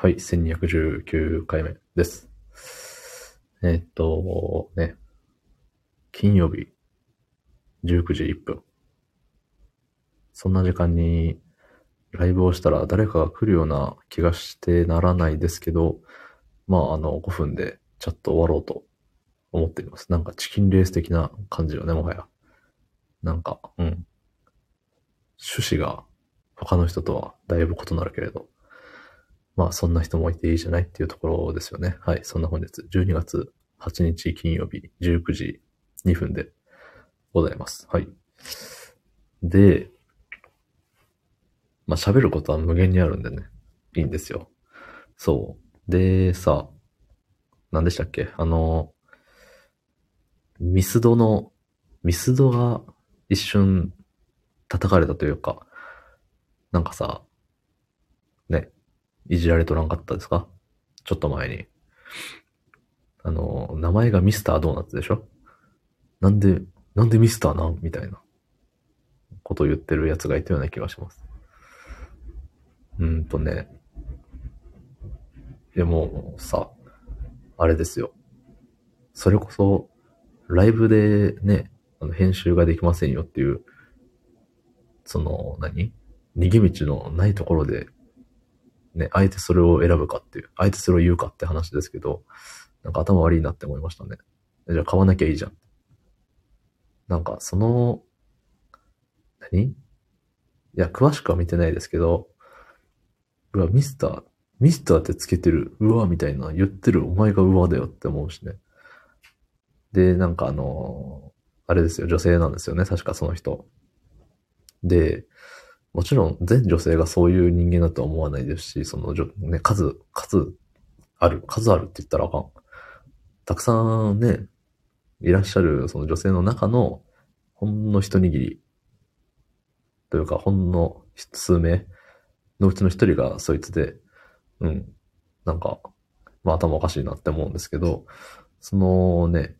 はい、1219回目です。えーっと、ね、金曜日、19時1分。そんな時間にライブをしたら誰かが来るような気がしてならないですけど、まあ、あの、5分でチャット終わろうと思っています。なんかチキンレース的な感じよね、もはや。なんか、うん。趣旨が他の人とはだいぶ異なるけれど。まあ、そんな人もいていいじゃないっていうところですよね。はい。そんな本日、12月8日金曜日、19時2分でございます。はい。で、まあ、喋ることは無限にあるんでね。いいんですよ。そう。で、さ、何でしたっけ？あの、ミスドの、ミスドが一瞬叩かれたというか、なんかさ、ね、いじられとらんかったですか？ちょっと前に。あの、名前がミスタードーナツでしょ？なんで、なんでミスターなん？みたいなことを言ってるやつがいたような気がします。うんとね。でもさ、あれですよ。それこそ、ライブでね、あの編集ができませんよっていう、その何、逃げ道のないところで、ね、あえてそれを選ぶかっていう、あえてそれを言うかって話ですけど、なんか頭悪いなって思いましたね。じゃあ買わなきゃいいじゃん。なんかその、何？いや、詳しくは見てないですけど、うわ、ミスター、ミスターってつけてる、うわ、みたいな言ってるお前がうわだよって思うしね。で、なんかあのあれですよ、女性なんですよね、確かその人。で、もちろん全女性がそういう人間だとは思わないですし、その、じょね、数、数ある、数あるって言ったらあかん。たくさんね、いらっしゃるその女性の中のほんの一握りというか、ほんの数名のうちの一人がそいつで、うん、なんか、まあ頭おかしいなって思うんですけど、そのね、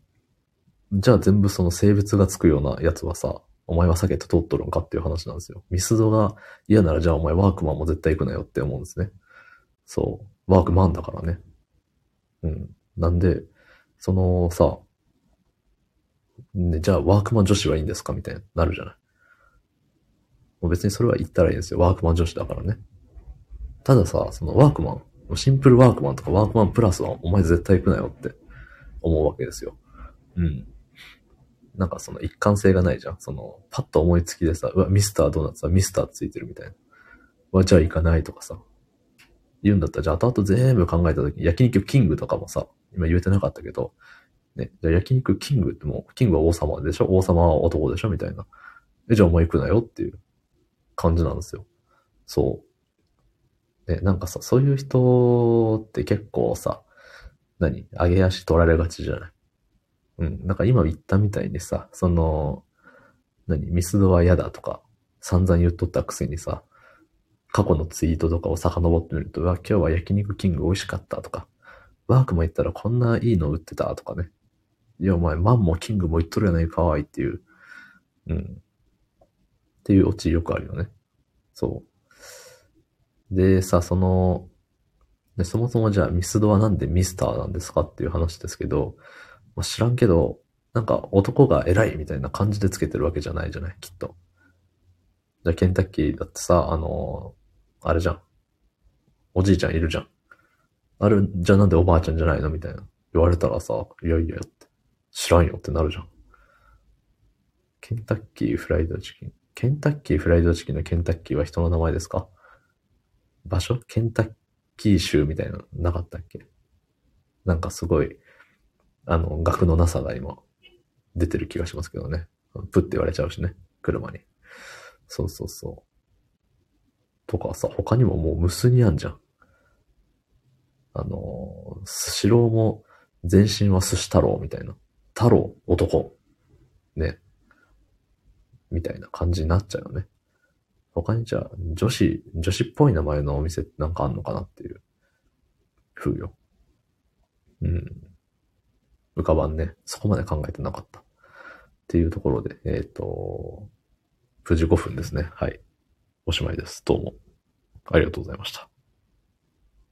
じゃあ全部その性別がつくようなやつはさ、お前は避けて通っとるんかっていう話なんですよ。ミスドが嫌ならじゃあお前ワークマンも絶対行くなよって思うんですね。そう。ワークマンだからね。うん。なんで、そのさ、ね、じゃあワークマン女子はいいんですかみたいになるじゃない。もう別にそれは言ったらいいんですよ。ワークマン女子だからね。たださ、そのワークマン、シンプルワークマンとかワークマンプラスはお前絶対行くなよって思うわけですよ。うん。なんかその一貫性がないじゃん。その、パッと思いつきでさ、うわ、ミスタードーナツはミスターついてるみたいな。うわ、じゃあ行かないとかさ。言うんだったら、じゃあ後々全部考えたとき、焼肉キングとかもさ、今言えてなかったけど、ね、じゃあ焼肉キングってもう、キングは王様でしょ？王様は男でしょ？みたいな。え、じゃあお前行くなよっていう感じなんですよ。そう。ね、なんかさ、そういう人って結構さ、何？上げ足取られがちじゃない？うん。なんか今言ったみたいにさ、その、何？ミスドは嫌だとか、散々言っとったくせにさ、過去のツイートとかを遡ってみると、うわ、今日は焼肉キング美味しかったとか、ワークも行ったらこんないいの売ってたとかね。いや、お前、マンもキングも言っとるやないかわいっていう、うん。っていうオチよくあるよね。そう。で、さ、その、そもそもじゃあミスドはなんでミスターなんですかっていう話ですけど、まあ、知らんけど、なんか男が偉いみたいな感じでつけてるわけじゃないじゃない、きっと。じゃケンタッキーだってさ、あのあれじゃん。おじいちゃんいるじゃん。ある、じゃあなんでおばあちゃんじゃないの？みたいな。言われたらさ、いやいやって。知らんよってなるじゃん。ケンタッキーフライドチキン。ケンタッキーフライドチキンのケンタッキーは人の名前ですか？場所？ケンタッキー州みたいな、なかったっけ？なんかすごい、あの、額のなさが今、出てる気がしますけどね。プって言われちゃうしね。車に。そうそうそう。とかさ、他にももう無数にあんじゃん。あの、スシローも、全身は寿司太郎みたいな。太郎、男。ね。みたいな感じになっちゃうよね。他にじゃあ、女子、女子っぽい名前のお店ってなんかあんのかなっていう風よ。うん。浮かばんね。そこまで考えてなかった。っていうところで、えっ、と、9時5分ですね。はい。おしまいです。どうも。ありがとうございました。